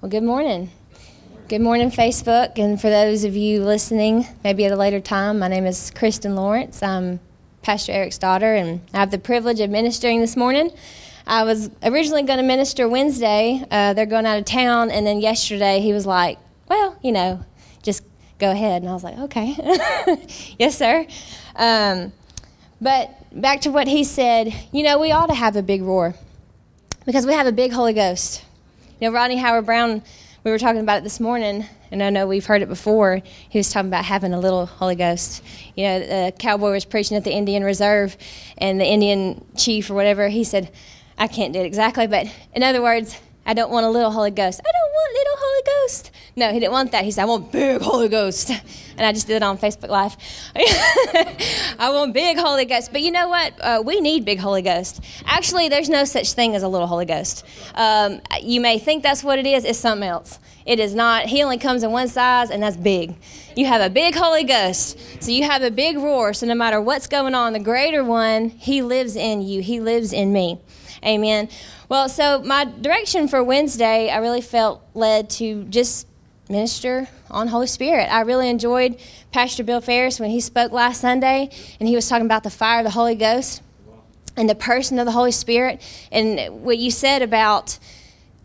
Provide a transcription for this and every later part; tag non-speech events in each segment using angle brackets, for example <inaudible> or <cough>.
Well, good morning. Good morning, Facebook. And for those of you listening, maybe at a later time, my name is Kristen Lawrence. I'm Pastor Eric's daughter, and I have the privilege of ministering this morning. I was originally going to minister Wednesday. Uh, they're going out of town, and then yesterday he was like, Well, you know, just go ahead. And I was like, Okay. <laughs> yes, sir. Um, but back to what he said, you know, we ought to have a big roar because we have a big Holy Ghost. You know, Rodney Howard Browne, we were talking about it this morning, and I know we've heard it before. He was talking about having a little Holy Ghost. You know, the cowboy was preaching at the Indian Reserve, and the Indian chief or whatever, he said, I can't do it exactly, but in other words, I don't want a little Holy Ghost. I don't want little Holy Ghost. No, he didn't want that. He said, I want big Holy Ghost. And I just did it on Facebook Live. <laughs> I want big Holy Ghost. But you know what? Uh, we need big Holy Ghost. Actually, there's no such thing as a little Holy Ghost. Um, you may think that's what it is, it's something else. It is not. He only comes in one size, and that's big. You have a big Holy Ghost. So you have a big roar. So no matter what's going on, the greater one, He lives in you, He lives in me. Amen. Well, so my direction for Wednesday, I really felt led to just minister on Holy Spirit. I really enjoyed Pastor Bill Ferris when he spoke last Sunday and he was talking about the fire of the Holy Ghost and the person of the Holy Spirit and what you said about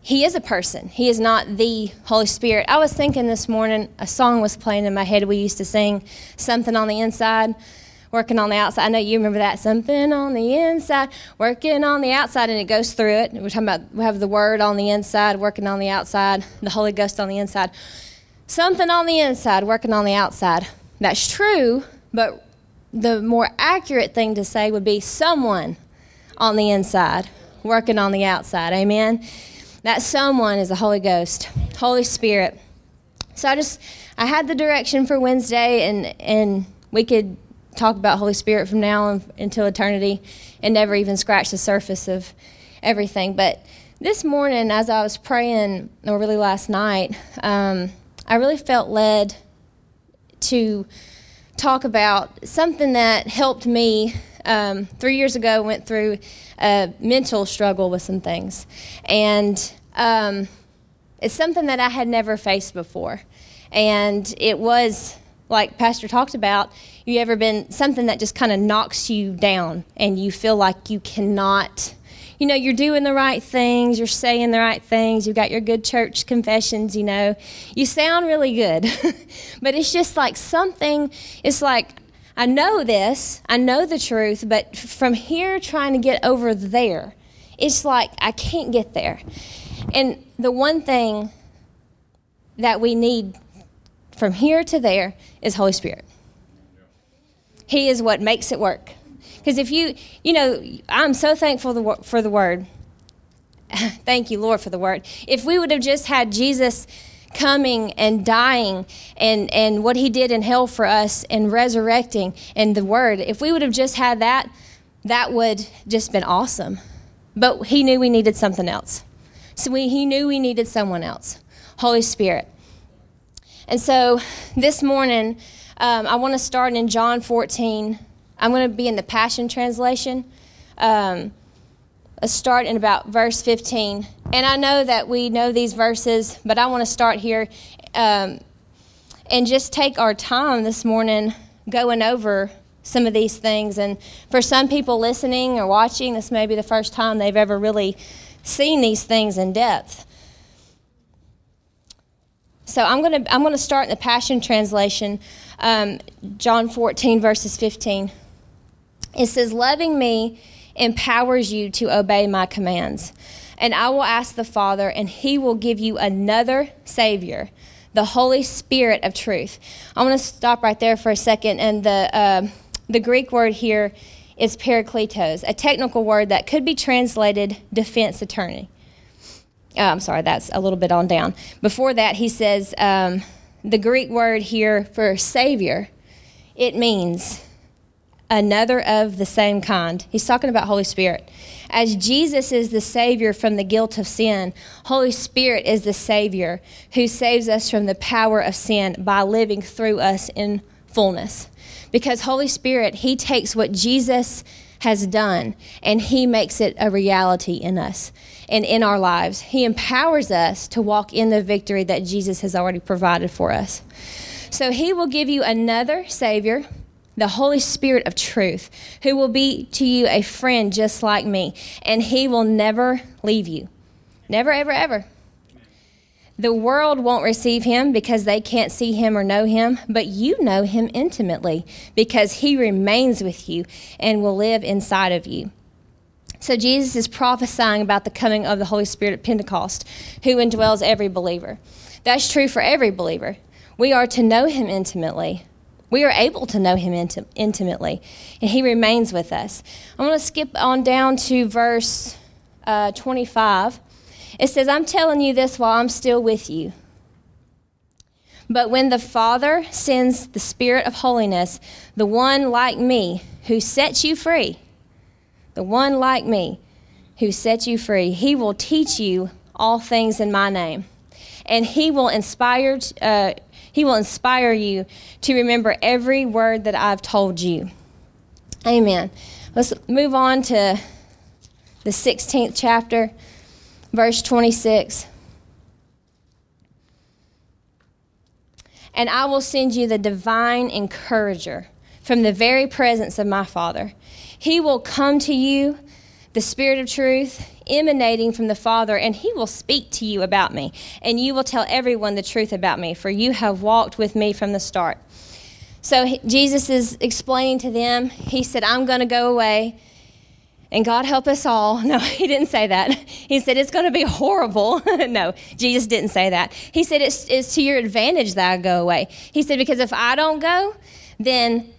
he is a person. He is not the Holy Spirit. I was thinking this morning, a song was playing in my head. We used to sing something on the inside, working on the outside. I know you remember that. Something on the inside, working on the outside, and it goes through it. We're talking about we have the Word on the inside, working on the outside, the Holy Ghost on the inside. Something on the inside, working on the outside. That's true, but the more accurate thing to say would be someone on the inside, working on the outside. Amen. That someone is the Holy Ghost, Holy Spirit. So I just I had the direction for Wednesday, and and we could talk about Holy Spirit from now until eternity, and never even scratch the surface of everything. But this morning, as I was praying, or really last night, um, I really felt led to talk about something that helped me um, three years ago went through a mental struggle with some things and um, it's something that i had never faced before and it was like pastor talked about you ever been something that just kind of knocks you down and you feel like you cannot you know you're doing the right things you're saying the right things you've got your good church confessions you know you sound really good <laughs> but it's just like something it's like I know this, I know the truth, but from here trying to get over there, it's like I can't get there. And the one thing that we need from here to there is Holy Spirit. He is what makes it work. Because if you, you know, I'm so thankful for the word. <laughs> Thank you, Lord, for the word. If we would have just had Jesus coming and dying and, and what he did in hell for us and resurrecting and the word, if we would have just had that, that would just been awesome. But he knew we needed something else. So we, he knew we needed someone else Holy Spirit. And so this morning, um, I want to start in John 14. I'm going to be in the Passion Translation. Um, let's start in about verse 15. And I know that we know these verses, but I want to start here um, and just take our time this morning going over some of these things. And for some people listening or watching, this may be the first time they've ever really seen these things in depth. So I'm going to I'm going to start in the Passion Translation, um, John 14 verses 15. It says, "Loving me empowers you to obey my commands, and I will ask the Father, and He will give you another Savior." The Holy Spirit of truth. I want to stop right there for a second, and the uh, the Greek word here is parakletos, a technical word that could be translated defense attorney. Oh, I'm sorry, that's a little bit on down. Before that, he says um, the Greek word here for Savior, it means another of the same kind. He's talking about Holy Spirit. As Jesus is the Savior from the guilt of sin, Holy Spirit is the Savior who saves us from the power of sin by living through us in fullness. Because Holy Spirit, He takes what Jesus has done and He makes it a reality in us. And in our lives. He empowers us to walk in the victory that Jesus has already provided for us. So He will give you another Savior, the Holy Spirit of truth, who will be to you a friend just like me, and He will never leave you. Never, ever, ever. The world won't receive him because they can't see him or know him, but you know him intimately because he remains with you and will live inside of you. So Jesus is prophesying about the coming of the Holy Spirit at Pentecost, who indwells every believer. That's true for every believer. We are to know him intimately. We are able to know him inti- intimately, and he remains with us. I'm going to skip on down to verse uh, 25. It says, I'm telling you this while I'm still with you. But when the Father sends the Spirit of holiness, the one like me who sets you free, the one like me who sets you free, he will teach you all things in my name. And he will inspire, uh, he will inspire you to remember every word that I've told you. Amen. Let's move on to the 16th chapter verse 26. And I will send you the divine encourager from the very presence of my Father. He will come to you, the Spirit of truth, emanating from the Father, and he will speak to you about me. And you will tell everyone the truth about me, for you have walked with me from the start. So Jesus is explaining to them, He said, I'm going to go away and God help us all. <laughs> No, he didn't say that. He said it's going to be horrible. <laughs> no, Jesus didn't say that. He said it's, it's to your advantage that I go away. He said, because if I don't go, then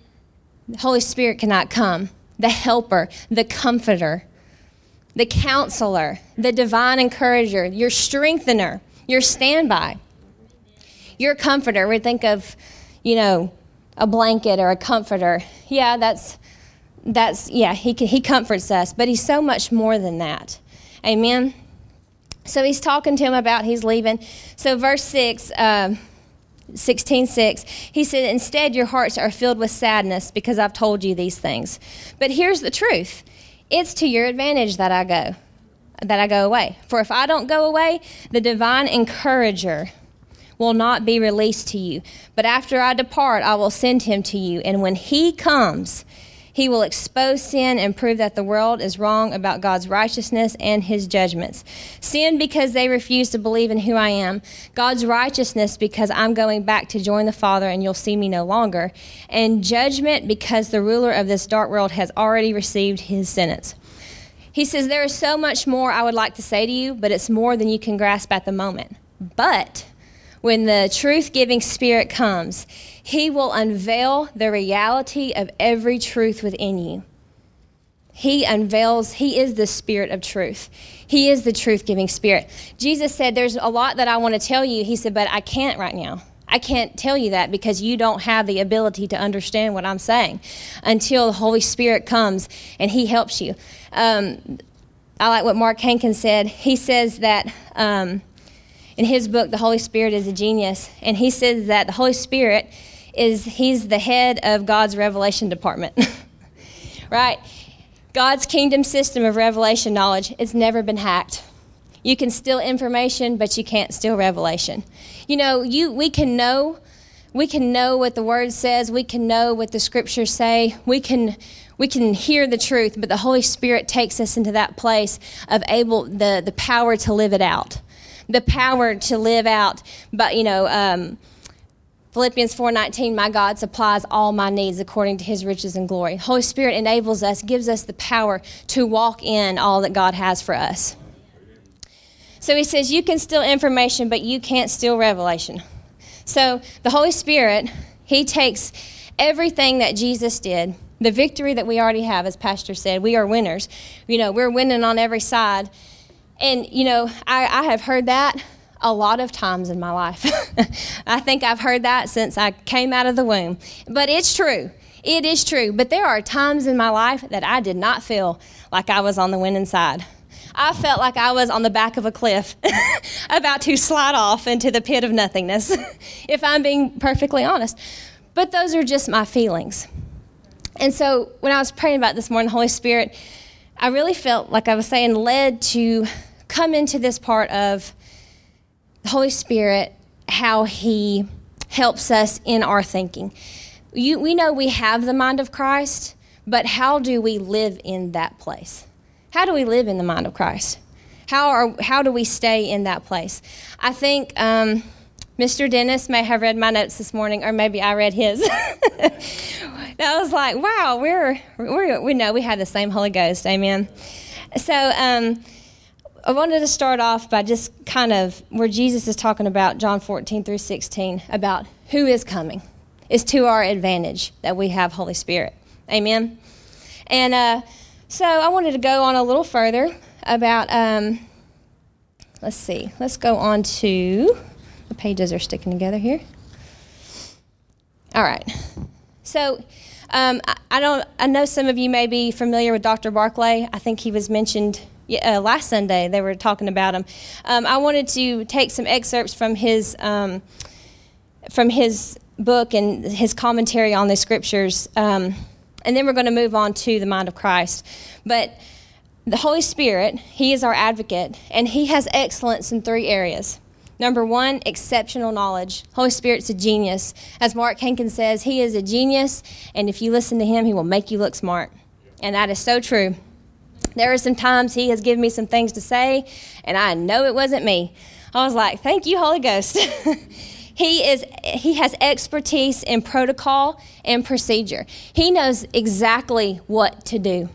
the Holy Spirit cannot come. The helper, the comforter, the counselor, the divine encourager, your strengthener, your standby, your comforter. We think of, you know, a blanket or a comforter. Yeah, that's that's, yeah, he, he comforts us, but he's so much more than that. Amen. So he's talking to him about he's leaving. So, verse 6, um, 16 6, he said, Instead, your hearts are filled with sadness because I've told you these things. But here's the truth it's to your advantage that I go, that I go away. For if I don't go away, the divine encourager will not be released to you. But after I depart, I will send him to you. And when he comes, he will expose sin and prove that the world is wrong about God's righteousness and his judgments. Sin because they refuse to believe in who I am. God's righteousness because I'm going back to join the Father and you'll see me no longer. And judgment because the ruler of this dark world has already received his sentence. He says, There is so much more I would like to say to you, but it's more than you can grasp at the moment. But when the truth giving Spirit comes, He will unveil the reality of every truth within you. He unveils, He is the Spirit of truth. He is the truth giving Spirit. Jesus said, There's a lot that I want to tell you. He said, But I can't right now. I can't tell you that because you don't have the ability to understand what I'm saying until the Holy Spirit comes and He helps you. Um, I like what Mark Hankins said. He says that um, in his book, The Holy Spirit is a Genius, and he says that the Holy Spirit is he's the head of God's revelation department. <laughs> right? God's kingdom system of revelation knowledge has never been hacked. You can steal information, but you can't steal revelation. You know, you we can know we can know what the word says, we can know what the scriptures say, we can we can hear the truth, but the Holy Spirit takes us into that place of able the, the power to live it out the power to live out. But, you know, um, Philippians 4:19 my God supplies all my needs according to his riches and glory. Holy Spirit enables us, gives us the power to walk in all that God has for us. So he says you can steal information but you can't steal revelation. So the Holy Spirit, he takes everything that Jesus did, the victory that we already have as pastor said, we are winners. You know, we're winning on every side and, you know, I, I have heard that a lot of times in my life. <laughs> I think I've heard that since I came out of the womb. But it's true. It is true. But there are times in my life that I did not feel like I was on the winning side. I felt like I was on the back of a cliff, <laughs> about to slide off into the pit of nothingness, <laughs> if I'm being perfectly honest. But those are just my feelings. And so when I was praying about this morning, the Holy Spirit, I really felt like I was saying, led to come into this part of the Holy Spirit, how He helps us in our thinking. You, we know we have the mind of Christ, but how do we live in that place? How do we live in the mind of Christ? How, are, how do we stay in that place? I think um, Mr. Dennis may have read my notes this morning, or maybe I read his. <laughs> I was like, wow, we're, we're, we know we have the same Holy Ghost. Amen. So um, I wanted to start off by just kind of where Jesus is talking about John 14 through 16 about who is coming. It's to our advantage that we have Holy Spirit. Amen. And uh, so I wanted to go on a little further about, um, let's see, let's go on to, the pages are sticking together here. All right. So um, I, I, don't. I know some of you may be familiar with Dr. Barclay. I think he was mentioned uh, last Sunday. They were talking about him. Um, I wanted to take some excerpts from his um, from his book and his commentary on the scriptures, um, and then we're going to move on to the mind of Christ. But the Holy Spirit, He is our advocate, and He has excellence in three areas. Number one, exceptional knowledge. Holy Spirit's a genius. As Mark Hankins says, he is a genius, and if you listen to him, he will make you look smart. And that is so true. There are some times he has given me some things to say, and I know it wasn't me. I was like, thank you, Holy Ghost. <laughs> he is he has expertise in protocol and procedure. He knows exactly what to do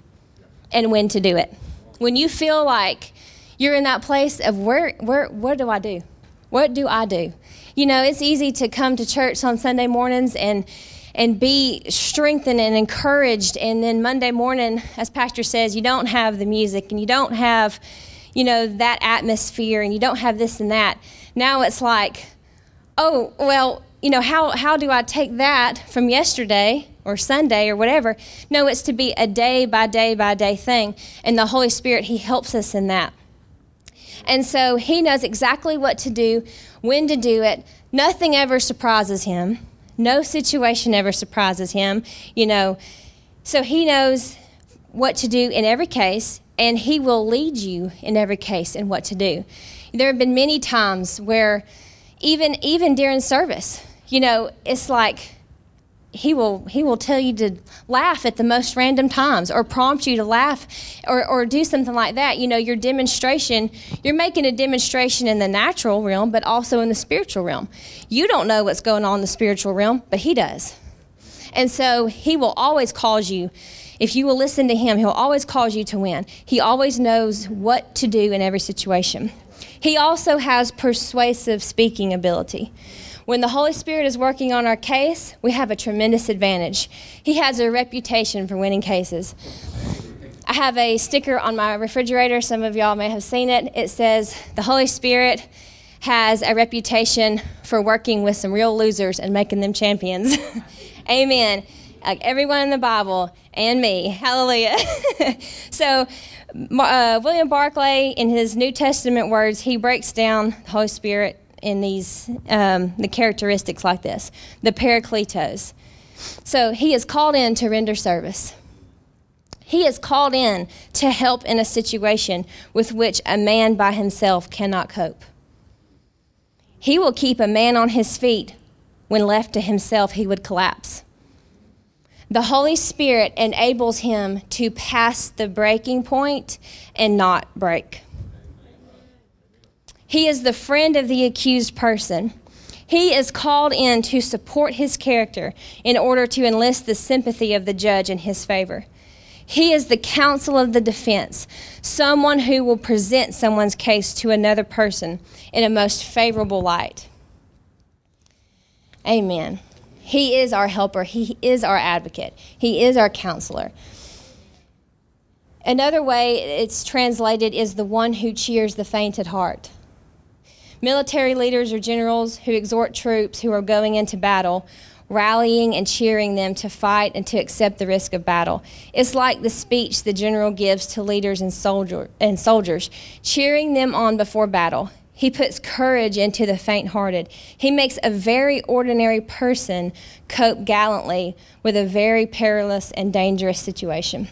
and when to do it. When you feel like you're in that place of where where what do I do? What do I do? You know, it's easy to come to church on Sunday mornings and and be strengthened and encouraged and then Monday morning as pastor says you don't have the music and you don't have you know that atmosphere and you don't have this and that. Now it's like oh, well, you know, how how do I take that from yesterday or Sunday or whatever? No, it's to be a day by day by day thing and the Holy Spirit he helps us in that. And so he knows exactly what to do, when to do it. Nothing ever surprises him. No situation ever surprises him, you know. So he knows what to do in every case, and he will lead you in every case in what to do. There have been many times where, even even during service, you know, it's like he will he will tell you to laugh at the most random times or prompt you to laugh or, or do something like that. You know your demonstration you're making a demonstration in the natural realm but also in the spiritual realm. You don't know what's going on in the spiritual realm but he does. And so he will always cause you if you will listen to him he'll always cause you to win. He always knows what to do in every situation. He also has persuasive speaking ability when the Holy Spirit is working on our case, we have a tremendous advantage. He has a reputation for winning cases. I have a sticker on my refrigerator. Some of y'all may have seen it. It says, The Holy Spirit has a reputation for working with some real losers and making them champions. <laughs> Amen. Like everyone in the Bible and me. Hallelujah. <laughs> so, uh, William Barclay, in his New Testament words, he breaks down the Holy Spirit in these um, the characteristics like this the parakletos. So he is called in to render service. He is called in to help in a situation with which a man by himself cannot cope. He will keep a man on his feet. When left to himself he would collapse. The Holy Spirit enables him to pass the breaking point and not break. He is the friend of the accused person. He is called in to support his character in order to enlist the sympathy of the judge in his favor. He is the counsel of the defense, someone who will present someone's case to another person in a most favorable light. Amen. He is our helper, He is our advocate, He is our counselor. Another way it's translated is the one who cheers the faint at heart. Military leaders or generals who exhort troops who are going into battle, rallying and cheering them to fight and to accept the risk of battle. It's like the speech the general gives to leaders and, soldier, and soldiers, cheering them on before battle. He puts courage into the faint hearted. He makes a very ordinary person cope gallantly with a very perilous and dangerous situation.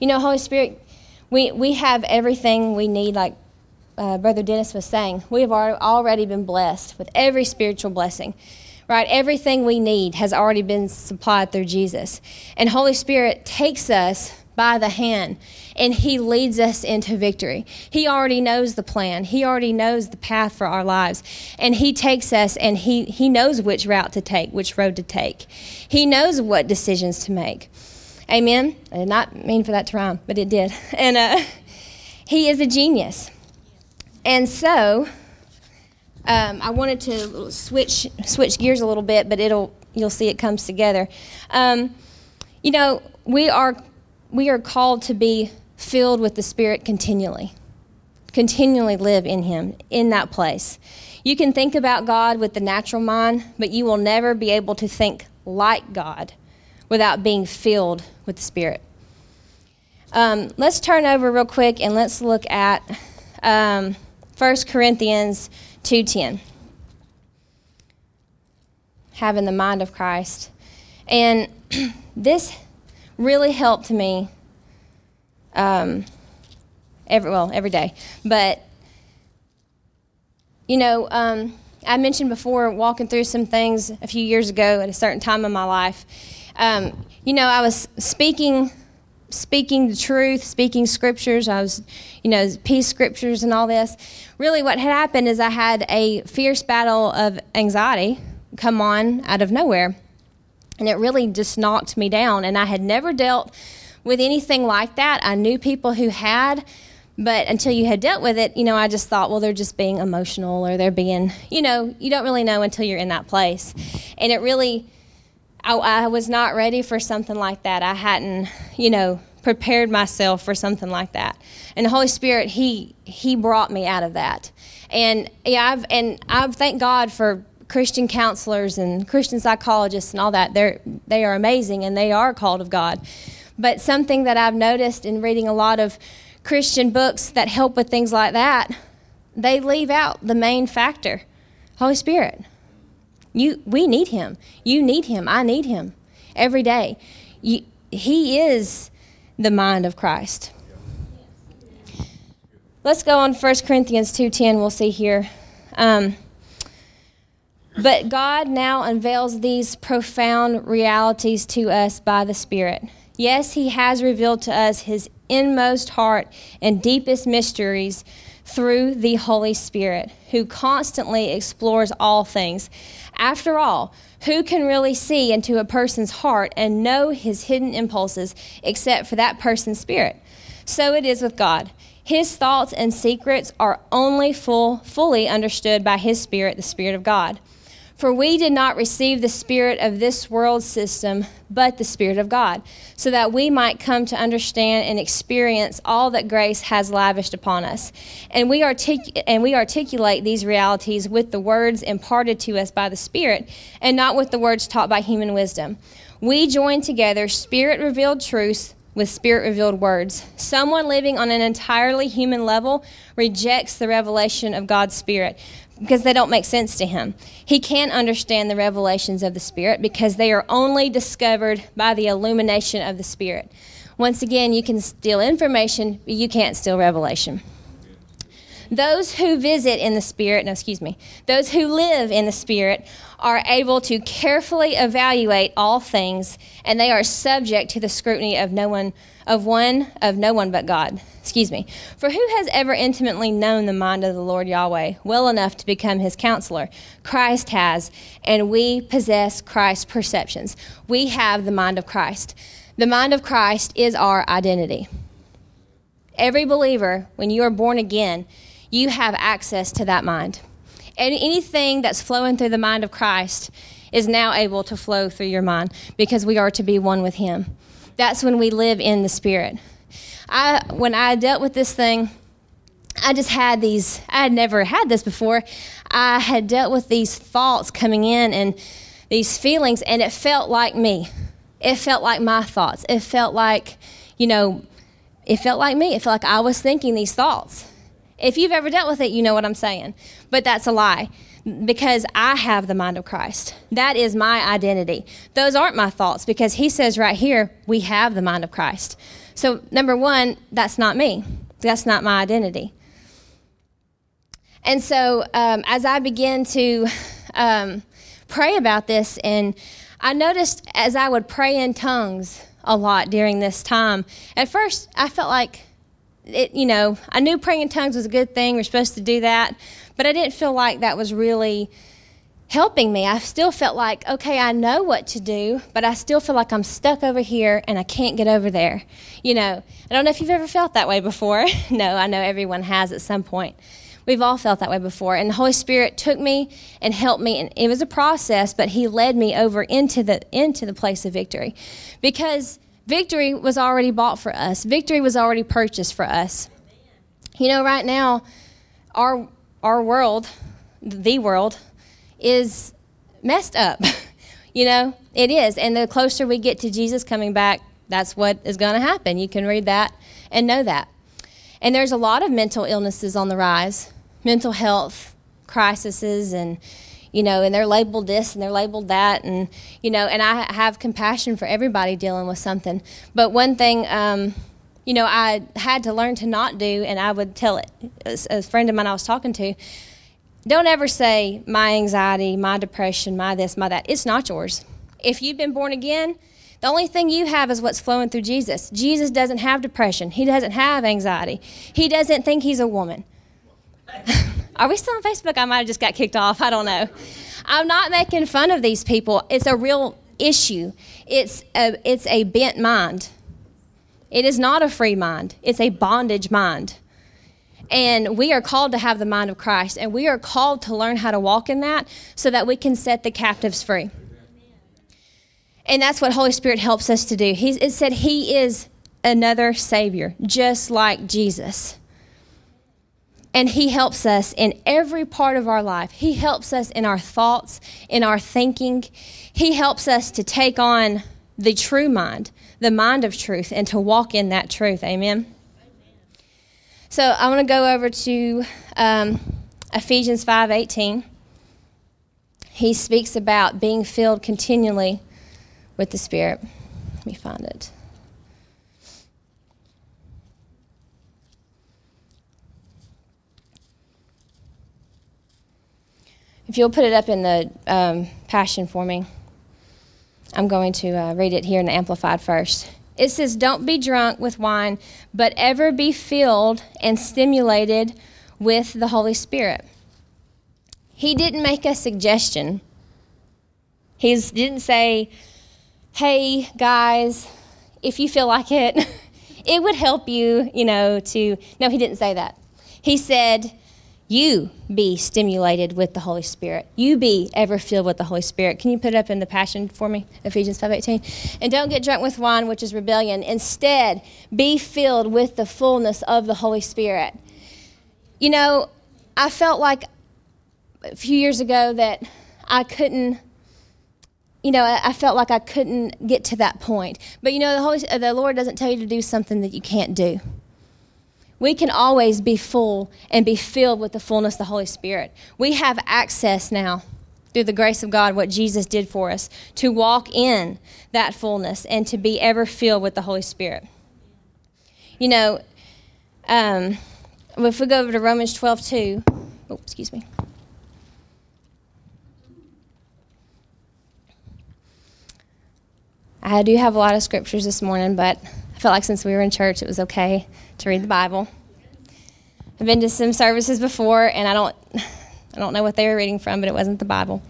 You know, Holy Spirit We, we have everything we need, like uh, Brother Dennis was saying. We have already been blessed with every spiritual blessing, right? Everything we need has already been supplied through Jesus. And Holy Spirit takes us by the hand and he leads us into victory. He already knows the plan. He already knows the path for our lives. And he takes us and he he knows which route to take, which road to take. He knows what decisions to make. Amen. I did not mean for that to rhyme, but it did. <laughs> And uh, he is a genius. And so um, I wanted to switch switch gears a little bit, but it'll you'll see it comes together. Um, you know, we are we are called to be filled with the Spirit continually, continually live in Him in that place. You can think about God with the natural mind, but you will never be able to think like God without being filled with the Spirit. Um, let's turn over real quick and let's look at um, 1 Corinthians 2.10. Having the mind of Christ. And <clears throat> this really helped me um, every, well, every day. But, you know, um, I mentioned before walking through some things a few years ago at a certain time in my life. Um, you know, I was speaking speaking the truth, speaking scriptures. I was, you know, peace scriptures and all this. Really, what had happened is I had a fierce battle of anxiety come on out of nowhere. And it really just knocked me down. And I had never dealt with anything like that. I knew people who had, but until you had dealt with it, you know, I just thought, well, they're just being emotional or they're being, you know, you don't really know until you're in that place. And it really, I, I was not ready for something like that. I hadn't, you know, prepared myself for something like that. And the Holy Spirit, He He brought me out of that. And yeah, I've and I thank God for Christian counselors and Christian psychologists and all that. They're they are amazing and they are called of God. But something that I've noticed in reading a lot of Christian books that help with things like that, they leave out the main factor, Holy Spirit. You, we need him. You need him. I need him every day. You, he is the mind of Christ. Let's go on 1 Corinthians 2.10. We'll see here. Um, but God now unveils these profound realities to us by the Spirit. Yes, He has revealed to us His inmost heart and deepest mysteries through the Holy Spirit, who constantly explores all things. After all, who can really see into a person's heart and know his hidden impulses except for that person's spirit? So it is with God. His thoughts and secrets are only full, fully understood by His Spirit, the Spirit of God. For we did not receive the spirit of this world system, but the Spirit of God, so that we might come to understand and experience all that grace has lavished upon us. And we, artic- and we articulate these realities with the words imparted to us by the Spirit, and not with the words taught by human wisdom. We join together spirit revealed truths with spirit revealed words. Someone living on an entirely human level rejects the revelation of God's Spirit because they don't make sense to him. He can't understand the revelations of the Spirit because they are only discovered by the illumination of the Spirit. Once again, you can steal information, but you can't steal revelation. Those who visit in the Spirit, no, excuse me, those who live in the Spirit are able to carefully evaluate all things, and they are subject to the scrutiny of no one, of one, of no one but God. Excuse me. For who has ever intimately known the mind of the Lord Yahweh well enough to become his counselor? Christ has, and we possess Christ's perceptions. We have the mind of Christ. The mind of Christ is our identity. Every believer, when you are born again, you have access to that mind. And anything that's flowing through the mind of Christ is now able to flow through your mind because we are to be one with Him. That's when we live in the Spirit. I when I dealt with this thing, I just had these. I had never had this before. I had dealt with these thoughts coming in and these feelings, and it felt like me. It felt like my thoughts. It felt like, you know, it felt like me. It felt like I was thinking these thoughts. If you've ever dealt with it, you know what I'm saying. But that's a lie because I have the mind of Christ. That is my identity. Those aren't my thoughts because he says right here, we have the mind of Christ. So, number one, that's not me. That's not my identity. And so, um, as I began to um, pray about this, and I noticed as I would pray in tongues a lot during this time, at first I felt like it, you know, I knew praying in tongues was a good thing. We're supposed to do that, but I didn't feel like that was really helping me. I still felt like, okay, I know what to do, but I still feel like I'm stuck over here and I can't get over there. You know, I don't know if you've ever felt that way before. <laughs> no, I know everyone has at some point. We've all felt that way before. And the Holy Spirit took me and helped me and it was a process, but he led me over into the into the place of victory. Because victory was already bought for us. Victory was already purchased for us. You know, right now our our world, the world is messed up. <laughs> you know, it is. And the closer we get to Jesus coming back, that's what is going to happen. You can read that and know that. And there's a lot of mental illnesses on the rise mental health crises and you know and they're labeled this and they're labeled that and you know and i have compassion for everybody dealing with something. But one thing um, you know i had to learn to not do and i would tell it a friend of mine i was talking to don't ever say my anxiety my depression my this my that. It's not yours. If you've been born again the only thing you have is what's flowing through jesus. Jesus doesn't have depression. He doesn't have anxiety. He doesn't think he's a woman <laughs> Are we still on Facebook? I might have just got kicked off. I don't know. I'm not making fun of these people. It's a real issue. It's a, it's a bent mind. It is not a free mind, it's a bondage mind. And we are called to have the mind of Christ, and we are called to learn how to walk in that so that we can set the captives free. And that's what Holy Spirit helps us to do. It said He is another Savior, just like Jesus. And He helps us in every part of our life. He helps us in our thoughts, in our thinking. He helps us to take on the true mind, the mind of truth, and to walk in that truth. Amen. So I want to go over to um, Ephesians 5:18. He speaks about being filled continually with the Spirit. Let me find it. If you'll put it up in the um, Passion for me, I'm going to uh, read it here in the Amplified first. It says, Don't be drunk with wine, but ever be filled and stimulated with the Holy Spirit. He didn't make a suggestion. He didn't say, Hey, guys, if you feel like it, <laughs> it would help you, you know, to. No, he didn't say that. He said, you be stimulated with the Holy Spirit. You be ever filled with the Holy Spirit. Can you put it up in the passion for me? Ephesians 5:18. And don't get drunk with wine, which is rebellion. Instead, be filled with the fullness of the Holy Spirit. You know, I felt like a few years ago that I couldn't you know, I felt like I couldn't get to that point. But you know, the Holy the Lord doesn't tell you to do something that you can't do we can always be full and be filled with the fullness of the Holy Spirit. We have access now through the grace of God, what Jesus did for us, to walk in that fullness and to be ever filled with the Holy Spirit. You know, um, if we go over to Romans 12 2, oh, excuse me. I do have a lot of scriptures this morning, but felt like since we were in church, it was okay to read the Bible. I've been to some services before, and I don't, I don't know what they were reading from, but it wasn't the Bible.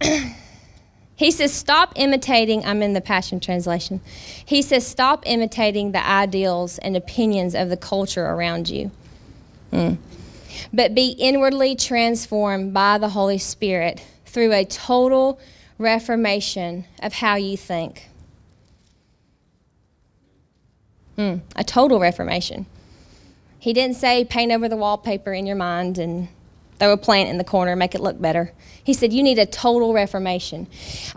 <clears throat> he says, Stop imitating. I'm in the Passion Translation. He says, Stop imitating the ideals and opinions of the culture around you. Mm. But be inwardly transformed by the Holy Spirit through a total reformation of how you think. Mm, a total reformation. He didn't say paint over the wallpaper in your mind and throw a plant in the corner, make it look better. He said, You need a total reformation.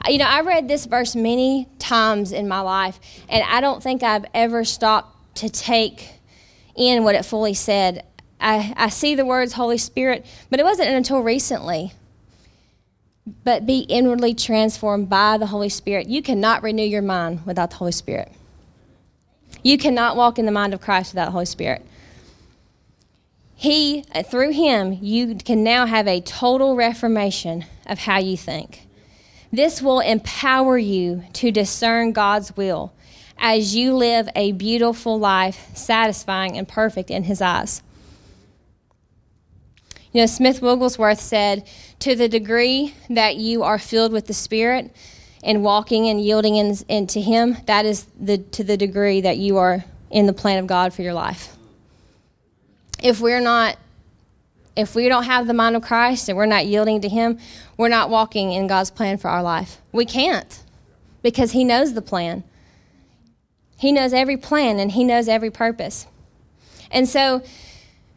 You know, I read this verse many times in my life, and I don't think I've ever stopped to take in what it fully said. I, I see the words Holy Spirit, but it wasn't until recently. But be inwardly transformed by the Holy Spirit. You cannot renew your mind without the Holy Spirit. You cannot walk in the mind of Christ without the Holy Spirit. He, through him, you can now have a total reformation of how you think. This will empower you to discern God's will as you live a beautiful life, satisfying and perfect in His eyes. You know, Smith Wigglesworth said, To the degree that you are filled with the Spirit and walking and yielding in, into Him, that is the, to the degree that you are in the plan of God for your life if we're not if we don't have the mind of Christ and we're not yielding to him, we're not walking in God's plan for our life. We can't because he knows the plan. He knows every plan and he knows every purpose. And so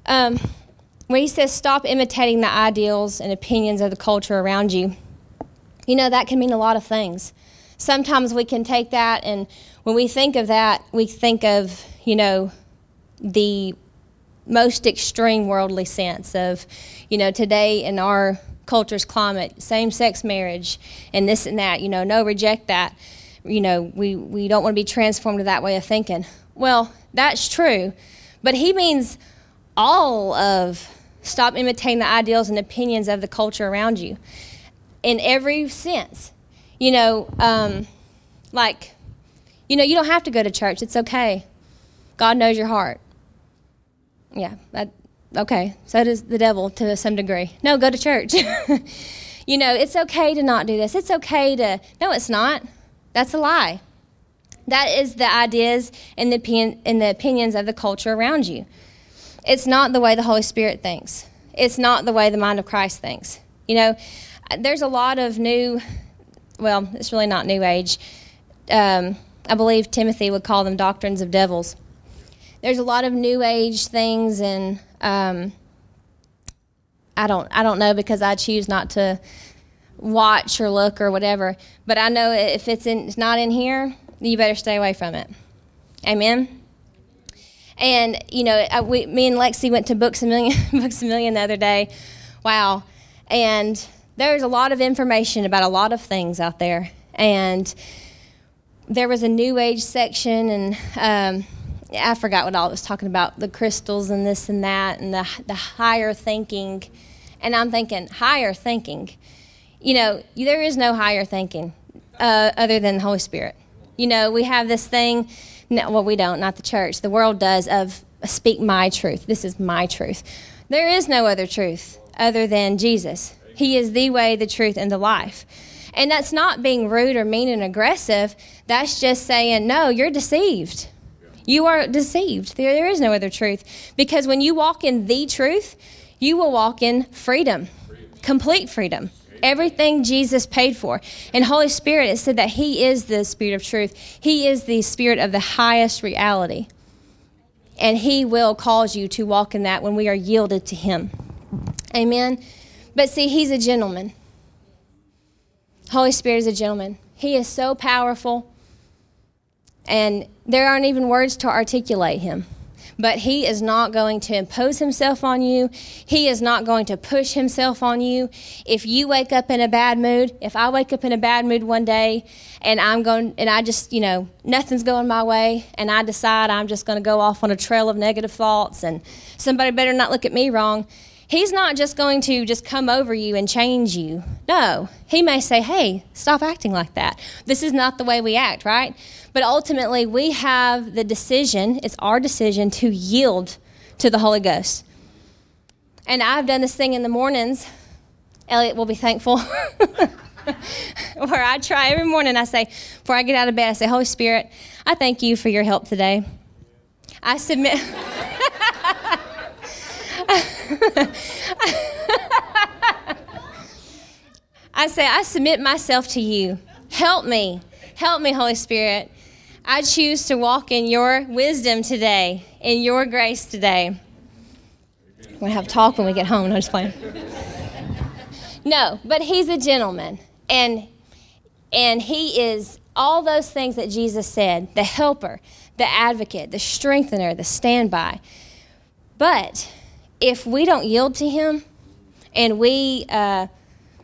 um, when he says stop imitating the ideals and opinions of the culture around you, you know, that can mean a lot of things. Sometimes we can take that, and when we think of that, we think of, you know, the most extreme worldly sense of, you know, today in our culture's climate, same sex marriage and this and that, you know, no, reject that. You know, we, we don't want to be transformed to that way of thinking. Well, that's true, but he means all of stop imitating the ideals and opinions of the culture around you in every sense. You know, um, like, you know, you don't have to go to church, it's okay. God knows your heart yeah, that, okay, so does the devil to some degree. No, go to church. <laughs> you know, it's okay to not do this. It's okay to, no, it's not. That's a lie. That is the ideas and the, opinion, and the opinions of the culture around you. It's not the way the Holy Spirit thinks, it's not the way the mind of Christ thinks. You know, there's a lot of new, well, it's really not new age. Um, I believe Timothy would call them doctrines of devils there's a lot of new age things and um, I don't I don't know because I choose not to watch or look or whatever. But I know if it's in it's not in here, you better stay away from it. Amen. And you know, I, we, me and Lexi went to Books a Million <laughs> Books a Million the other day. Wow, and there's a lot of information about a lot of things out there, and there was a New Age section and. Um, I forgot what all I was talking about the crystals and this and that and the, the higher thinking. And I'm thinking, higher thinking. You know, there is no higher thinking uh, other than the Holy Spirit. You know, we have this thing, no, well, we don't, not the church. The world does of speak my truth. This is my truth. There is no other truth other than Jesus. He is the way, the truth, and the life. And that's not being rude or mean and aggressive. That's just saying, no, you're deceived. You are deceived. There, there is no other truth. Because when you walk in the truth, you will walk in freedom, complete freedom. Everything Jesus paid for. And Holy Spirit, it said that He is the Spirit of truth. He is the Spirit of the highest reality. And He will cause you to walk in that when we are yielded to Him. Amen. But see, He's a gentleman. Holy Spirit is a gentleman. He is so powerful. And there aren't even words to articulate him. But he is not going to impose himself on you. He is not going to push himself on you. If you wake up in a bad mood, if I wake up in a bad mood one day and I'm going, and I just, you know, nothing's going my way, and I decide I'm just going to go off on a trail of negative thoughts and somebody better not look at me wrong, He's not just going to just come over you and change you. No, he may say, hey, stop acting like that. This is not the way we act, right? But ultimately, we have the decision, it's our decision to yield to the Holy Ghost. And I've done this thing in the mornings. Elliot will be thankful. <laughs> Where I try every morning, I say, before I get out of bed, I say, Holy Spirit, I thank you for your help today. I submit. <laughs> <laughs> I say, I submit myself to you. Help me. Help me, Holy Spirit. I choose to walk in your wisdom today, in your grace today. We're going to have talk when we get home. No, just playing. No, but he's a gentleman. And, and he is all those things that Jesus said the helper, the advocate, the strengthener, the standby. But if we don't yield to Him and we, uh,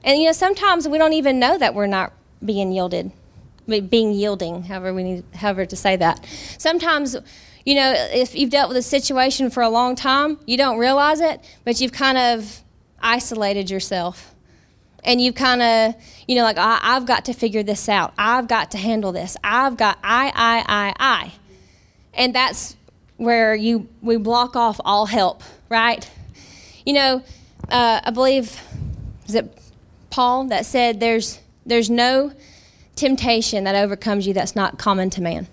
and you know, sometimes we don't even know that we're not being yielded. being yielding, however we need, however to say that. Sometimes, you know, if you've dealt with a situation for a long time, you don't realize it, but you've kind of isolated yourself. And you kind of, you know, like, I, I've got to figure this out. I've got to handle this. I've got, I, I, I, I. And that's where you we block off all help, right? You know, uh, I believe is it Paul that said there's there's no temptation that overcomes you that's not common to man.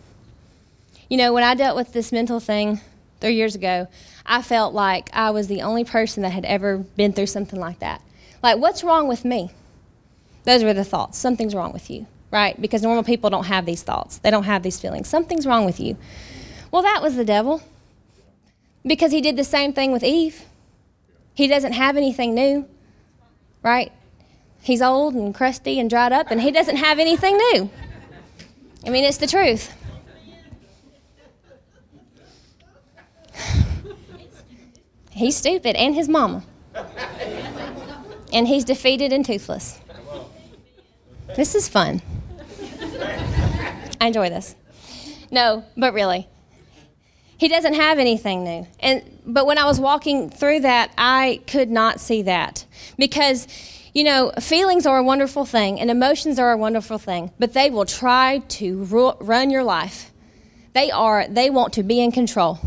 You know, when I dealt with this mental thing three years ago, I felt like I was the only person that had ever been through something like that. Like, what's wrong with me? Those were the thoughts. Something's wrong with you, right? Because normal people don't have these thoughts, they don't have these feelings. Something's wrong with you. Well, that was the devil. Because he did the same thing with Eve. He doesn't have anything new, right? He's old and crusty and dried up, and he doesn't have anything new. I mean, it's the truth. He's stupid, and his mama. And he's defeated and toothless. This is fun. I enjoy this. No, but really, he doesn't have anything new. And but when I was walking through that, I could not see that because you know, feelings are a wonderful thing and emotions are a wonderful thing, but they will try to ru- run your life. They are they want to be in control.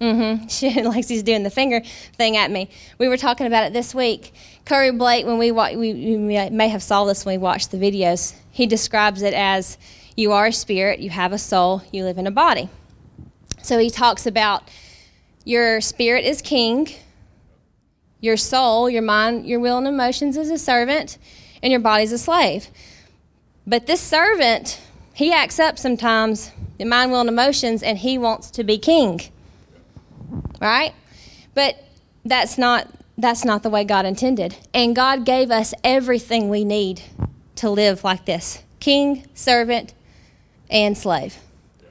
Mm-hmm. <laughs> She, likes Lexi's doing the finger thing at me. We were talking about it this week. Curry Blake, when we, wa- we, we may have saw this when we watched the videos, he describes it as you are a spirit, you have a soul, you live in a body. So he talks about your spirit is king, your soul, your mind, your will, and emotions is a servant, and your body's a slave. But this servant, he acts up sometimes, the mind, will, and emotions, and he wants to be king. Right? But that's not that's not the way God intended. And God gave us everything we need to live like this king, servant, and slave.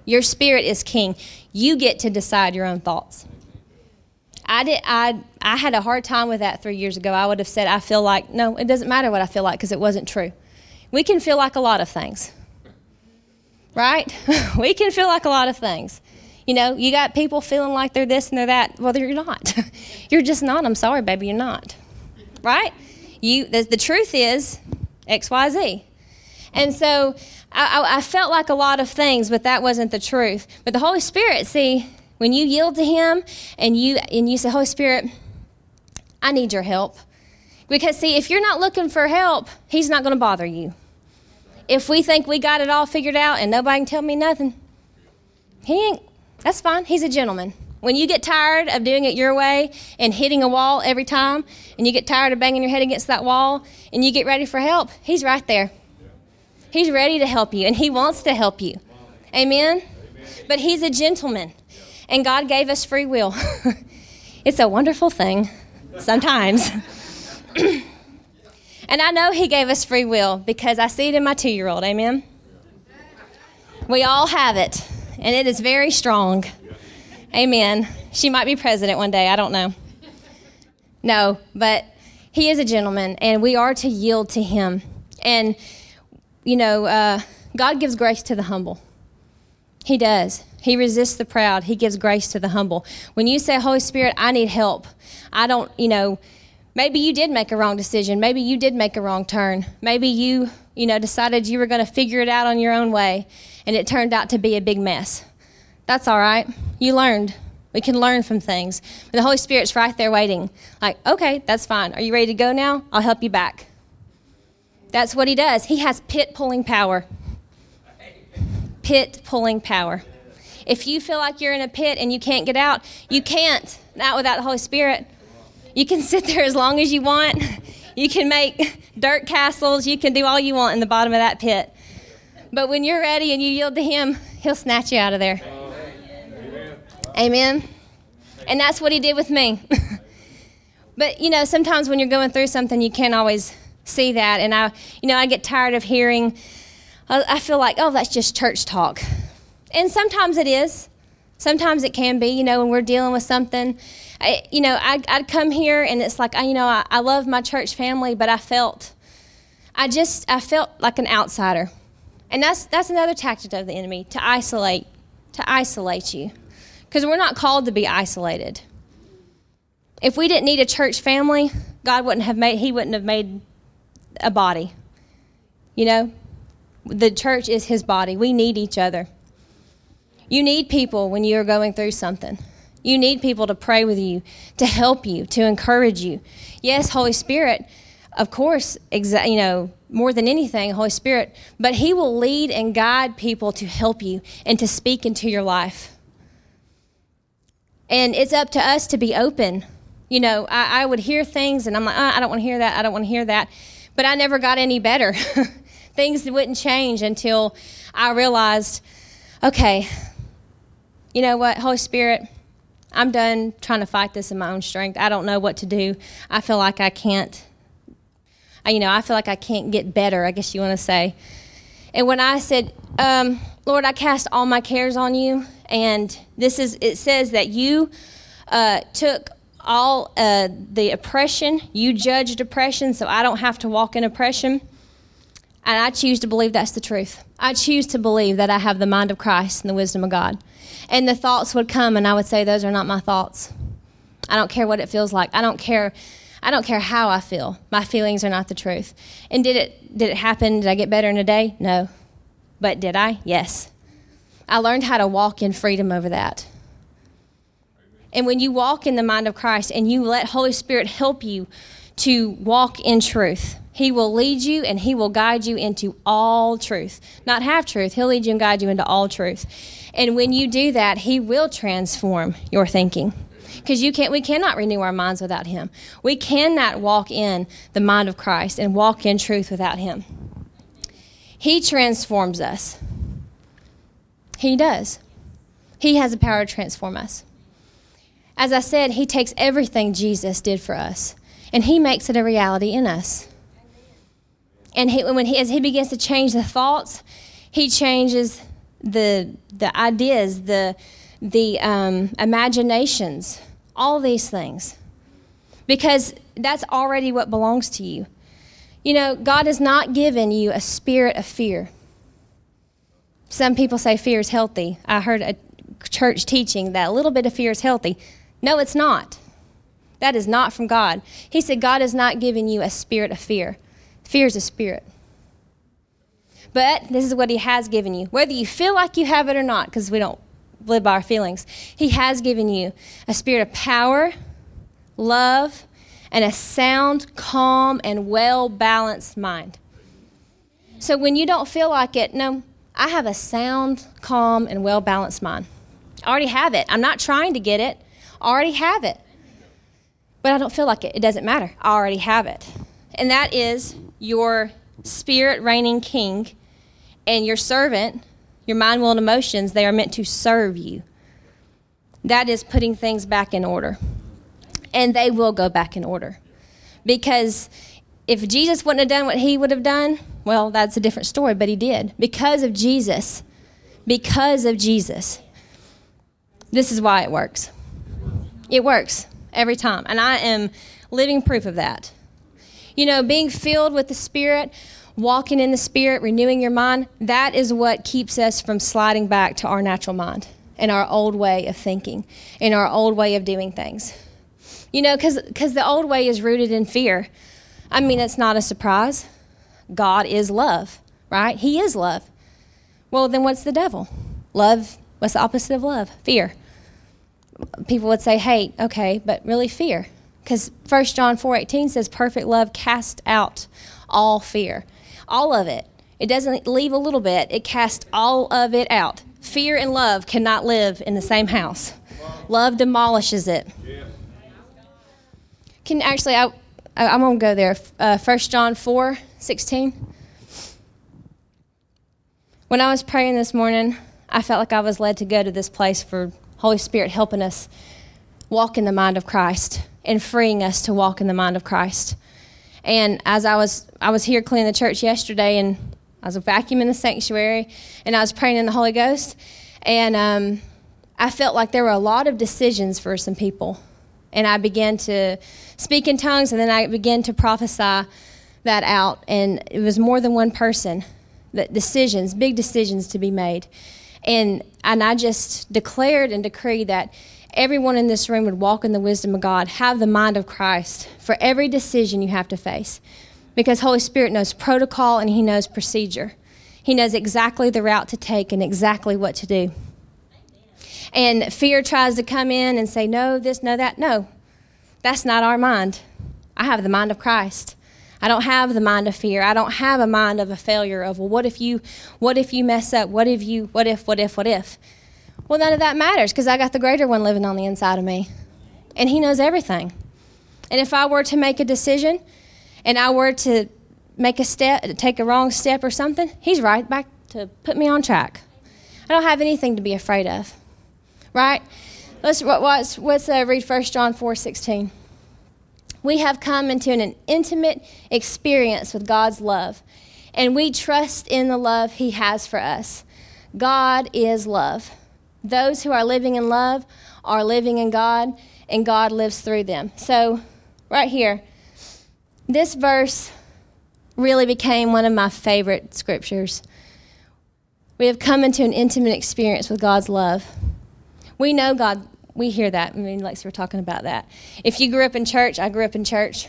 Your spirit is king. You get to decide your own thoughts. I did. I I had a hard time with that three years ago. I would have said I feel like no. It doesn't matter what I feel like because it wasn't true. We can feel like a lot of things, right? <laughs> we can feel like a lot of things. You know, you got people feeling like they're this and they're that. Well, you're not. <laughs> you're just not. I'm sorry, baby. You're not. Right? You. The, the truth is X, Y, Z. And so I, I, felt like a lot of things, but that wasn't the truth. But the Holy Spirit, see, when you yield to Him and you and you say, Holy Spirit, I need your help. Because see, if you're not looking for help, He's not going to bother you. If we think we got it all figured out and nobody can tell me nothing, He ain't. That's fine. He's a gentleman. When you get tired of doing it your way and hitting a wall every time, and you get tired of banging your head against that wall, and you get ready for help, He's right there. He's ready to help you and He wants to help you. Amen? But He's a gentleman and God gave us free will. <laughs> it's a wonderful thing sometimes. <clears throat> and I know He gave us free will because I see it in my two year old. Amen? We all have it, and it is very strong. Amen. She might be president one day. I don't know. No, but he is a gentleman, and we are to yield to him. And you know, uh, God gives grace to the humble. He does. He resists the proud. He gives grace to the humble. When you say, Holy Spirit, I need help, I don't, you know, maybe you did make a wrong decision. Maybe you did make a wrong turn. Maybe you, you know, decided you were going to figure it out on your own way and it turned out to be a big mess. That's all right. You learned. We can learn from things. But the Holy Spirit's right there waiting. Like, okay, that's fine. Are you ready to go now? I'll help you back. That's what he does. He has pit pulling power. Pit pulling power. If you feel like you're in a pit and you can't get out, you can't, not without the Holy Spirit. You can sit there as long as you want. You can make dirt castles. You can do all you want in the bottom of that pit. But when you're ready and you yield to Him, He'll snatch you out of there. Amen. And that's what He did with me. <laughs> but, you know, sometimes when you're going through something, you can't always see that. And I, you know, I get tired of hearing, I feel like, oh, that's just church talk. And sometimes it is. Sometimes it can be, you know, when we're dealing with something. I, you know, I, would come here and it's like, I, you know, I, I love my church family, but I felt, I just, I felt like an outsider. And that's, that's another tactic of the enemy to isolate, to isolate you. Because we're not called to be isolated. If we didn't need a church family, God wouldn't have made, He wouldn't have made a body. You know, the church is His body. We need each other. You need people when you're going through something. You need people to pray with you, to help you, to encourage you. Yes, Holy Spirit, of course, exa- you know, more than anything, Holy Spirit, but He will lead and guide people to help you and to speak into your life. And it's up to us to be open. You know, I, I would hear things and I'm like, oh, I don't want to hear that. I don't want to hear that. But I never got any better. <laughs> things wouldn't change until I realized, okay, you know what, Holy Spirit, I'm done trying to fight this in my own strength. I don't know what to do. I feel like I can't, you know, I feel like I can't get better, I guess you want to say. And when I said, um, Lord, I cast all my cares on you, and this is, it says that you uh, took all uh, the oppression, you judged oppression, so I don't have to walk in oppression. And I choose to believe that's the truth. I choose to believe that I have the mind of Christ and the wisdom of God. And the thoughts would come, and I would say, Those are not my thoughts. I don't care what it feels like. I don't care. I don't care how I feel. My feelings are not the truth. And did it did it happen? Did I get better in a day? No. But did I? Yes. I learned how to walk in freedom over that. And when you walk in the mind of Christ and you let Holy Spirit help you to walk in truth, He will lead you and He will guide you into all truth. Not half truth, He'll lead you and guide you into all truth. And when you do that, He will transform your thinking. Because you can't, we cannot renew our minds without Him. We cannot walk in the mind of Christ and walk in truth without Him. He transforms us. He does. He has the power to transform us. As I said, He takes everything Jesus did for us and He makes it a reality in us. And he, when he, as He begins to change the thoughts, He changes the, the ideas, the, the um, imaginations, all these things. Because that's already what belongs to you. You know, God has not given you a spirit of fear. Some people say fear is healthy. I heard a church teaching that a little bit of fear is healthy. No, it's not. That is not from God. He said, God has not given you a spirit of fear. Fear is a spirit. But this is what He has given you. Whether you feel like you have it or not, because we don't live by our feelings, He has given you a spirit of power, love, and a sound, calm, and well balanced mind. So when you don't feel like it, no, I have a sound, calm, and well balanced mind. I already have it. I'm not trying to get it. Already have it. But I don't feel like it. It doesn't matter. I already have it. And that is your spirit reigning king and your servant, your mind, will, and emotions, they are meant to serve you. That is putting things back in order. And they will go back in order. Because if Jesus wouldn't have done what he would have done, well, that's a different story, but he did. Because of Jesus. Because of Jesus. This is why it works. It works every time. And I am living proof of that. You know, being filled with the Spirit, walking in the Spirit, renewing your mind, that is what keeps us from sliding back to our natural mind and our old way of thinking and our old way of doing things. You know, because the old way is rooted in fear. I mean, it's not a surprise. God is love, right? He is love. Well, then what's the devil? Love, what's the opposite of love? Fear people would say hate, okay, but really fear. Because 1 John 4.18 says perfect love casts out all fear. All of it. It doesn't leave a little bit. It casts all of it out. Fear and love cannot live in the same house. Love demolishes it. Can actually, I, I, am going to go there. Uh, 1 John 4 16. When I was praying this morning, I felt like I was led to go to this place for Holy Spirit helping us walk in the mind of Christ and freeing us to walk in the mind of Christ. And as I was I was here cleaning the church yesterday, and I was vacuuming the sanctuary, and I was praying in the Holy Ghost, and um, I felt like there were a lot of decisions for some people, and I began to speak in tongues, and then I began to prophesy that out, and it was more than one person, that decisions, big decisions to be made. And, and I just declared and decreed that everyone in this room would walk in the wisdom of God, have the mind of Christ for every decision you have to face. Because Holy Spirit knows protocol and He knows procedure. He knows exactly the route to take and exactly what to do. And fear tries to come in and say, no, this, no, that. No, that's not our mind. I have the mind of Christ. I don't have the mind of fear. I don't have a mind of a failure of, well, what if you, what if you mess up? What if you, what if, what if, what if? Well, none of that matters because I got the greater one living on the inside of me. And he knows everything. And if I were to make a decision and I were to make a step, take a wrong step or something, he's right back to put me on track. I don't have anything to be afraid of. Right? Let's, let's, let's uh, read 1 John 4 16 we have come into an intimate experience with God's love, and we trust in the love He has for us. God is love. Those who are living in love are living in God, and God lives through them. So, right here, this verse really became one of my favorite scriptures. We have come into an intimate experience with God's love. We know God we hear that. I mean, Lex, we're talking about that. If you grew up in church, I grew up in church.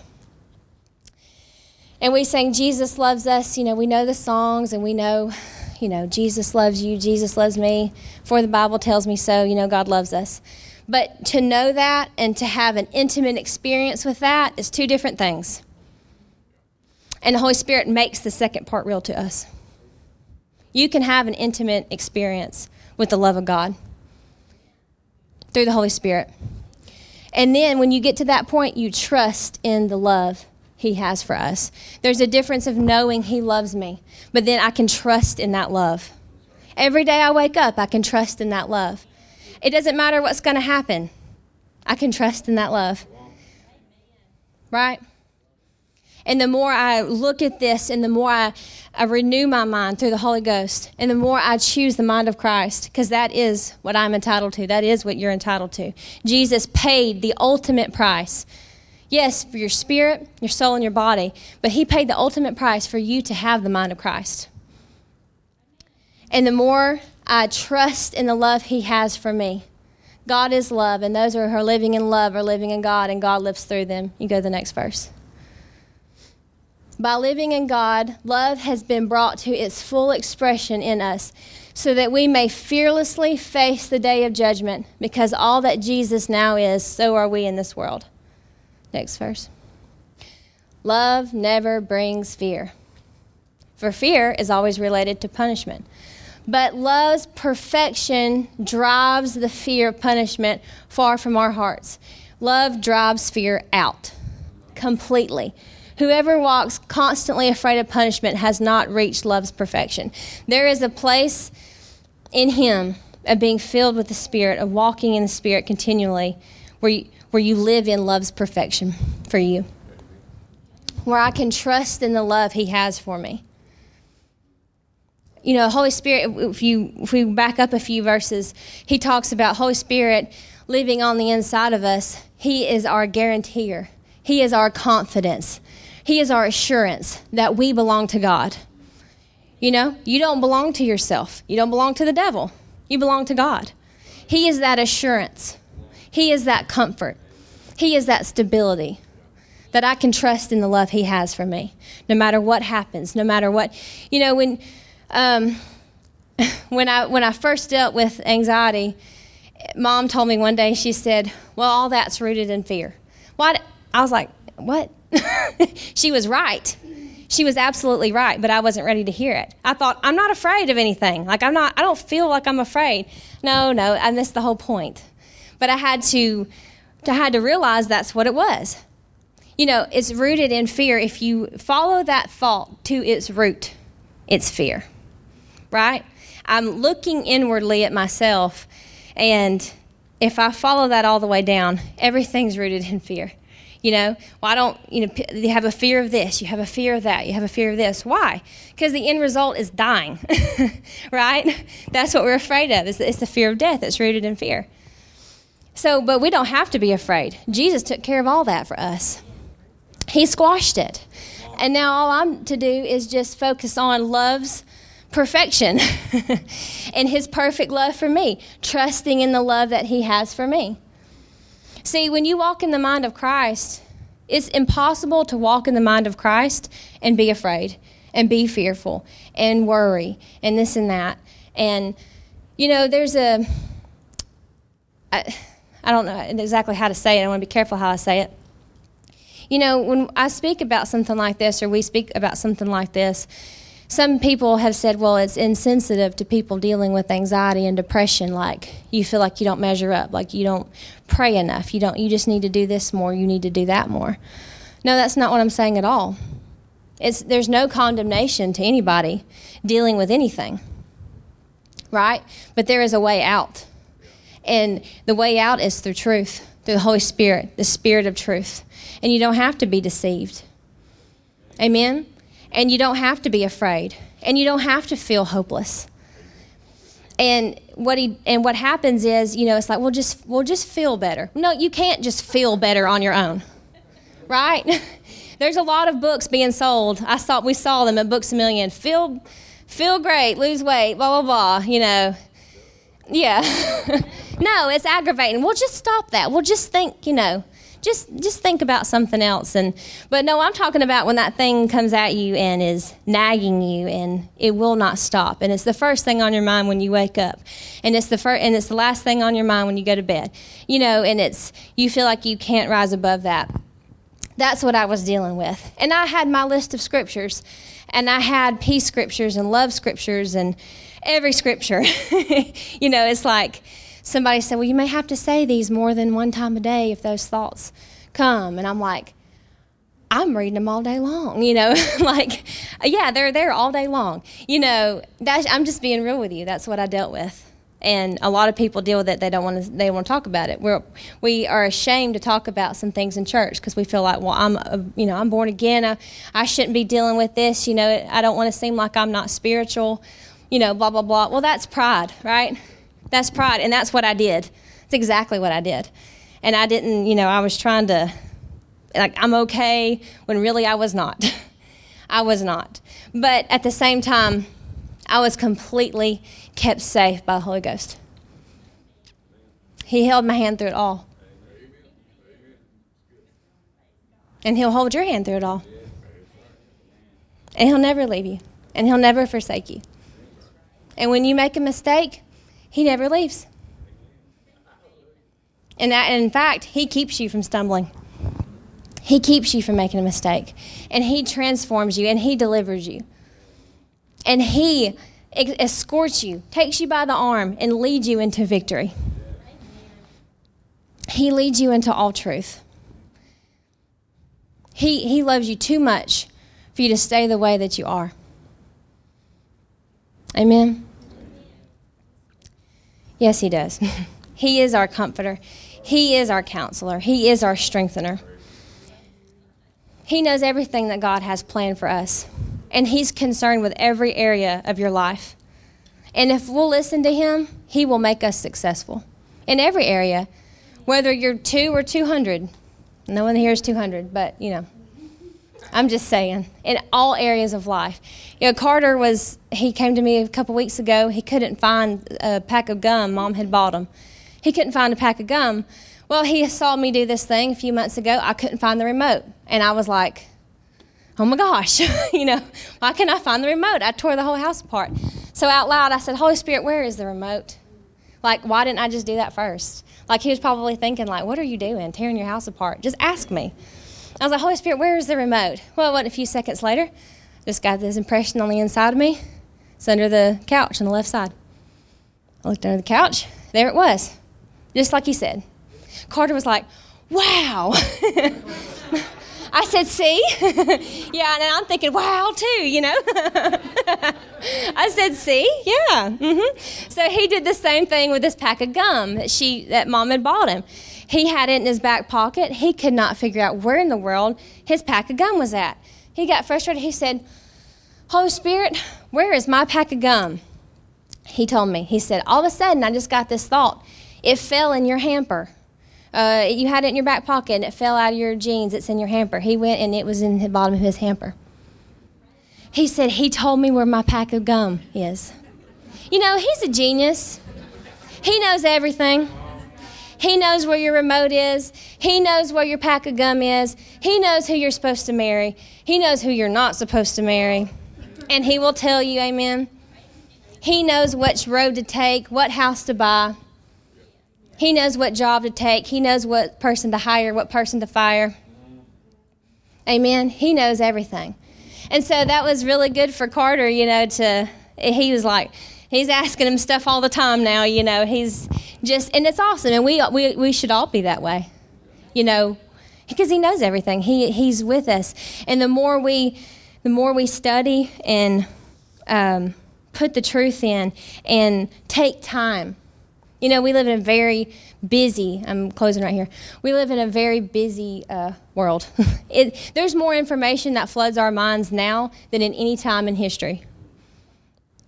And we sang, Jesus loves us. You know, we know the songs and we know, you know, Jesus loves you, Jesus loves me. For the Bible tells me so, you know, God loves us. But to know that and to have an intimate experience with that is two different things. And the Holy Spirit makes the second part real to us. You can have an intimate experience with the love of God through the Holy Spirit. And then when you get to that point, you trust in the love He has for us. There's a difference of knowing He loves me, but then I can trust in that love. Every day I wake up, I can trust in that love. It doesn't matter what's going to happen, I can trust in that love. Right? And the more I look at this and the more I, I renew my mind through the Holy Ghost, and the more I choose the mind of Christ, because that is what I'm entitled to. That is what you're entitled to. Jesus paid the ultimate price. Yes, for your spirit, your soul, and your body, but He paid the ultimate price for you to have the mind of Christ. And the more I trust in the love He has for me, God is love, and those who are living in love are living in God, and God lives through them. You go to the next verse. By living in God, love has been brought to its full expression in us so that we may fearlessly face the day of judgment because all that Jesus now is, so are we in this world. Next verse. Love never brings fear, for fear is always related to punishment. But love's perfection drives the fear of punishment far from our hearts. Love drives fear out completely. Whoever walks constantly afraid of punishment has not reached love's perfection. There is a place in him of being filled with the Spirit, of walking in the Spirit continually, where you, where you live in love's perfection for you, where I can trust in the love he has for me. You know, Holy Spirit, if, you, if we back up a few verses, he talks about Holy Spirit living on the inside of us. He is our guarantor, He is our confidence. He is our assurance that we belong to God. You know, you don't belong to yourself, you don't belong to the devil, you belong to God. He is that assurance, He is that comfort, He is that stability that I can trust in the love He has for me, no matter what happens, no matter what. You know, when. Um, <laughs> when I when I first dealt with anxiety, mom told me one day she said, "Well, all that's rooted in fear." Why? I was like, "What? <laughs> she was right. She was absolutely right, but I wasn't ready to hear it. I thought, I'm not afraid of anything. Like, I'm not, I don't feel like I'm afraid. No, no, I missed the whole point. But I had to, I had to realize that's what it was. You know, it's rooted in fear. If you follow that thought to its root, it's fear, right? I'm looking inwardly at myself, and if I follow that all the way down, everything's rooted in fear. You know, why don't, you know, you have a fear of this, you have a fear of that, you have a fear of this. Why? Because the end result is dying, <laughs> right? That's what we're afraid of. It's, it's the fear of death that's rooted in fear. So, but we don't have to be afraid. Jesus took care of all that for us, He squashed it. And now all I'm to do is just focus on love's perfection <laughs> and his perfect love for me, trusting in the love that he has for me. See, when you walk in the mind of Christ, it's impossible to walk in the mind of Christ and be afraid and be fearful and worry and this and that. And, you know, there's a, I, I don't know exactly how to say it. I want to be careful how I say it. You know, when I speak about something like this, or we speak about something like this, some people have said, well, it's insensitive to people dealing with anxiety and depression. Like you feel like you don't measure up, like you don't pray enough. You don't. You just need to do this more. You need to do that more. No, that's not what I'm saying at all. It's there's no condemnation to anybody dealing with anything, right? But there is a way out, and the way out is through truth, through the Holy Spirit, the Spirit of truth, and you don't have to be deceived. Amen and you don't have to be afraid. And you don't have to feel hopeless. And what he and what happens is you know it's like we'll just we'll just feel better. No you can't just feel better on your own right? <laughs> There's a lot of books being sold. I saw we saw them at books a million. Feel feel great lose weight blah blah blah you know. Yeah. <laughs> No it's aggravating. We'll just stop that. We'll just think you know just just think about something else. And but no i'm talking about when that thing comes at you and is nagging you and it will not stop. And it's the first thing on your mind when you wake up. And it's the first and it's the last thing on your mind when you go to bed. You know and it's you feel like you can't rise above that. That's what i was dealing with. And i had my list of scriptures. And i had peace scriptures and love scriptures and every scripture. <laughs> You know it's like somebody said, Well, you may have to say these more than one time a day if those thoughts come. And I'm like, I'm reading them all day long, <laughs> you know, <laughs> like, yeah, they're there all day long. You know, I'm just being real with you. That's what I dealt with. And a lot of people deal with it. They don't want to. They want to talk about it. We're we are ashamed to talk about some things in church because we feel like, well, I'm, a, you know, I'm born again. I, I shouldn't be dealing with this. You know, I don't want to seem like I'm not spiritual. You know, blah blah blah. Well, that's pride, right? That's pride, and that's what I did. It's exactly what I did. And I didn't, you know, I was trying to, like, I'm okay when really I was not. <laughs> I was not. But at the same time, I was completely kept safe by the Holy Ghost. He held my hand through it all. And He'll hold your hand through it all. And He'll never leave you. And He'll never forsake you. And when you make a mistake, he never leaves. And, that, in fact, He keeps you from stumbling. He keeps you from making a mistake. And He transforms you and He delivers you. And He escorts you, takes you by the arm, and leads you into victory. He leads you into all truth. He, he loves you too much for you to stay the way that you are. Amen. Yes, He does. <laughs> he is our comforter, He is our counselor, He is our strengthener. He knows everything that God has planned for us, and He's concerned with every area of your life. And if we'll listen to Him, He will make us successful in every area, whether you're two or 200. No one here is 200, but you know. I'm just saying, in all areas of life. You know, Carter was, he came to me a couple weeks ago. He couldn't find a pack of gum. Mom had bought him. He couldn't find a pack of gum. Well, he saw me do this thing a few months ago. I couldn't find the remote. And I was like, oh my gosh, <laughs> you know, why can't I find the remote? I tore the whole house apart. So out loud, I said, Holy Spirit, where is the remote? Like, why didn't I just do that first? Like, he was probably thinking, like, what are you doing, tearing your house apart? Just ask me. I was like, Holy Spirit, where is the remote? Well, what, a few seconds later, just got this impression on the inside of me. It's under the couch on the left side. I looked under the couch. There it was, just like he said. Carter was like, wow. <laughs> I said, see? <laughs> yeah, and I'm thinking, wow, too, you know? <laughs> I said, see? Yeah. Mm-hmm. So he did the same thing with this pack of gum that she, that mom had bought him. He had it in his back pocket. He could not figure out where in the world his pack of gum was at. He got frustrated. He said, Holy Spirit, where is my pack of gum? He told me. He said, All of a sudden, I just got this thought. It fell in your hamper. Uh, you had it in your back pocket and it fell out of your jeans. It's in your hamper. He went and it was in the bottom of his hamper. He said, He told me where my pack of gum is. You know, he's a genius. He knows everything. He knows where your remote is. He knows where your pack of gum is. He knows who you're supposed to marry. He knows who you're not supposed to marry. And He will tell you, Amen. He knows which road to take, what house to buy. He knows what job to take. He knows what person to hire, what person to fire. Amen. He knows everything. And so that was really good for Carter, you know, to, he was like, he's asking him stuff all the time now, you know. He's just, and it's awesome. And we, we, we should all be that way, you know, because he knows everything. He, he's with us. And the more we, the more we study and um, put the truth in and take time, you know, we live in a very busy, I'm closing right here. We live in a very busy uh, world. <laughs> it, there's more information that floods our minds now than in any time in history.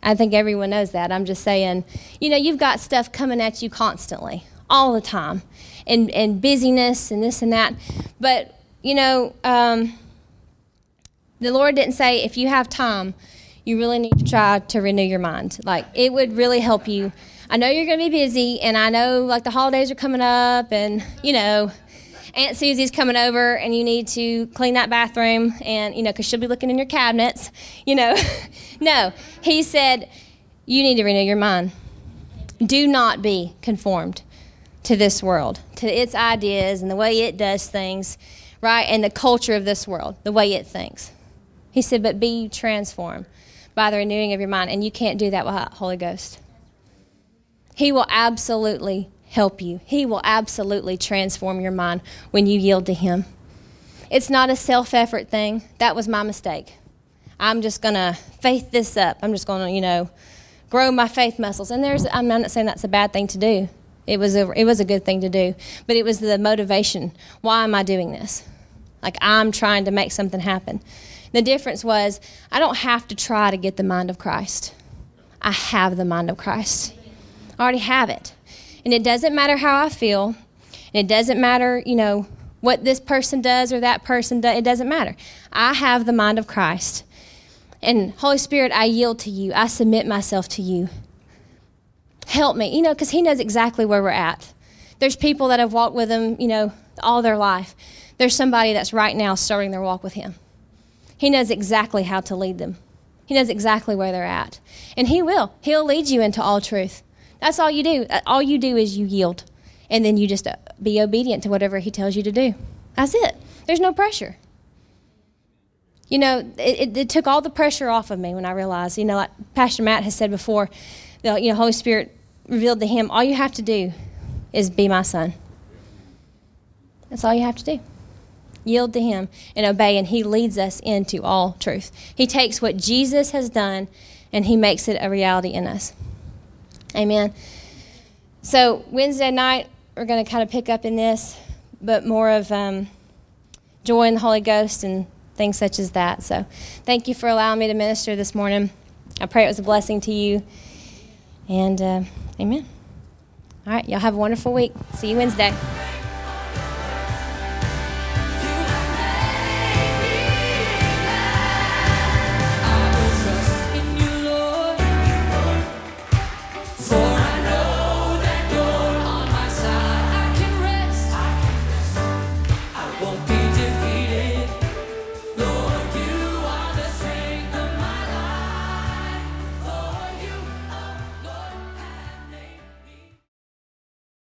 I think everyone knows that. I'm just saying, you know, you've got stuff coming at you constantly, all the time, and, and busyness and this and that. But, you know, um, the Lord didn't say if you have time, you really need to try to renew your mind. Like, it would really help you I know you're going to be busy, and I know like the holidays are coming up, and you know, Aunt Susie's coming over, and you need to clean that bathroom, and you know, because she'll be looking in your cabinets, you know. <laughs> no, he said, you need to renew your mind. Do not be conformed to this world, to its ideas and the way it does things, right? And the culture of this world, the way it thinks. He said, but be transformed by the renewing of your mind. And you can't do that without Holy Ghost. He will absolutely help you. He will absolutely transform your mind when you yield to Him. It's not a self effort thing. That was my mistake. I'm just going to faith this up. I'm just going to, you know, grow my faith muscles. And there's, I'm not saying that's a bad thing to do. It was a, it was a good thing to do. But it was the motivation. Why am I doing this? Like, I'm trying to make something happen. The difference was, I don't have to try to get the mind of Christ. I have the mind of Christ. I already have it. And it doesn't matter how I feel. And it doesn't matter, you know, what this person does or that person does. It doesn't matter. I have the mind of Christ. And Holy Spirit, I yield to you. I submit myself to you. Help me, you know, because He knows exactly where we're at. There's people that have walked with Him, you know, all their life. There's somebody that's right now starting their walk with Him. He knows exactly how to lead them. He knows exactly where they're at. And He will. He'll lead you into all truth. That's all you do. Uh, all you do is you yield. And then you just uh, be obedient to whatever He tells you to do. That's it. There's no pressure. You know, it, it, it took all the pressure off of me when I realized, you know, like Pastor Matt has said before, the you know, Holy Spirit revealed to him, all you have to do is be my son. That's all you have to do. Yield to him and obey, and he leads us into all truth. He takes what Jesus has done and he makes it a reality in us. Amen. So, Wednesday night, we're going to kind of pick up in this, but more of um, joy in the Holy Ghost and things such as that. So, thank you for allowing me to minister this morning. I pray it was a blessing to you. And uh, amen. All right, y'all have a wonderful week. See you Wednesday.